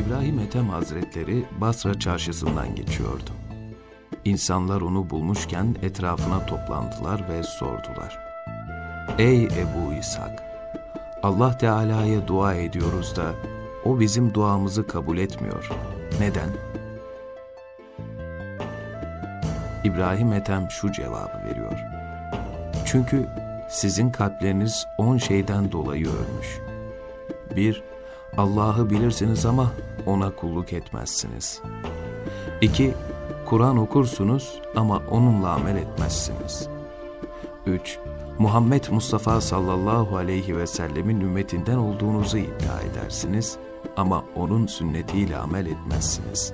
İbrahim Ethem Hazretleri Basra çarşısından geçiyordu. İnsanlar onu bulmuşken etrafına toplandılar ve sordular. Ey Ebu İshak! Allah Teala'ya dua ediyoruz da o bizim duamızı kabul etmiyor. Neden? İbrahim Ethem şu cevabı veriyor. Çünkü sizin kalpleriniz on şeyden dolayı ölmüş. Bir, Allah'ı bilirsiniz ama ona kulluk etmezsiniz. İki, Kur'an okursunuz ama onunla amel etmezsiniz. Üç, Muhammed Mustafa sallallahu aleyhi ve sellemin ümmetinden olduğunuzu iddia edersiniz ama onun sünnetiyle amel etmezsiniz.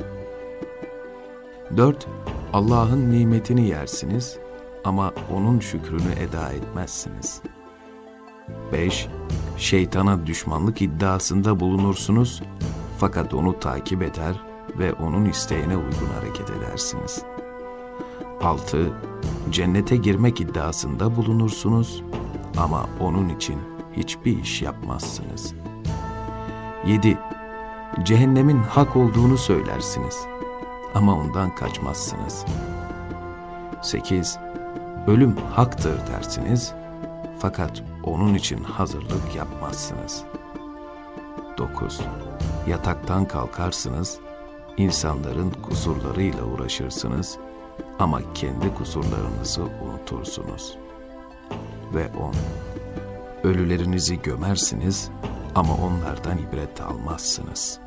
4. Allah'ın nimetini yersiniz ama onun şükrünü eda etmezsiniz. 5. Şeytana düşmanlık iddiasında bulunursunuz fakat onu takip eder ve onun isteğine uygun hareket edersiniz. 6. Cennete girmek iddiasında bulunursunuz ama onun için hiçbir iş yapmazsınız. 7. Cehennemin hak olduğunu söylersiniz ama ondan kaçmazsınız. 8. Ölüm haktır dersiniz fakat onun için hazırlık yapmazsınız. 9. Yataktan kalkarsınız, insanların kusurlarıyla uğraşırsınız ama kendi kusurlarınızı unutursunuz. Ve 10. Ölülerinizi gömersiniz ama onlardan ibret almazsınız.''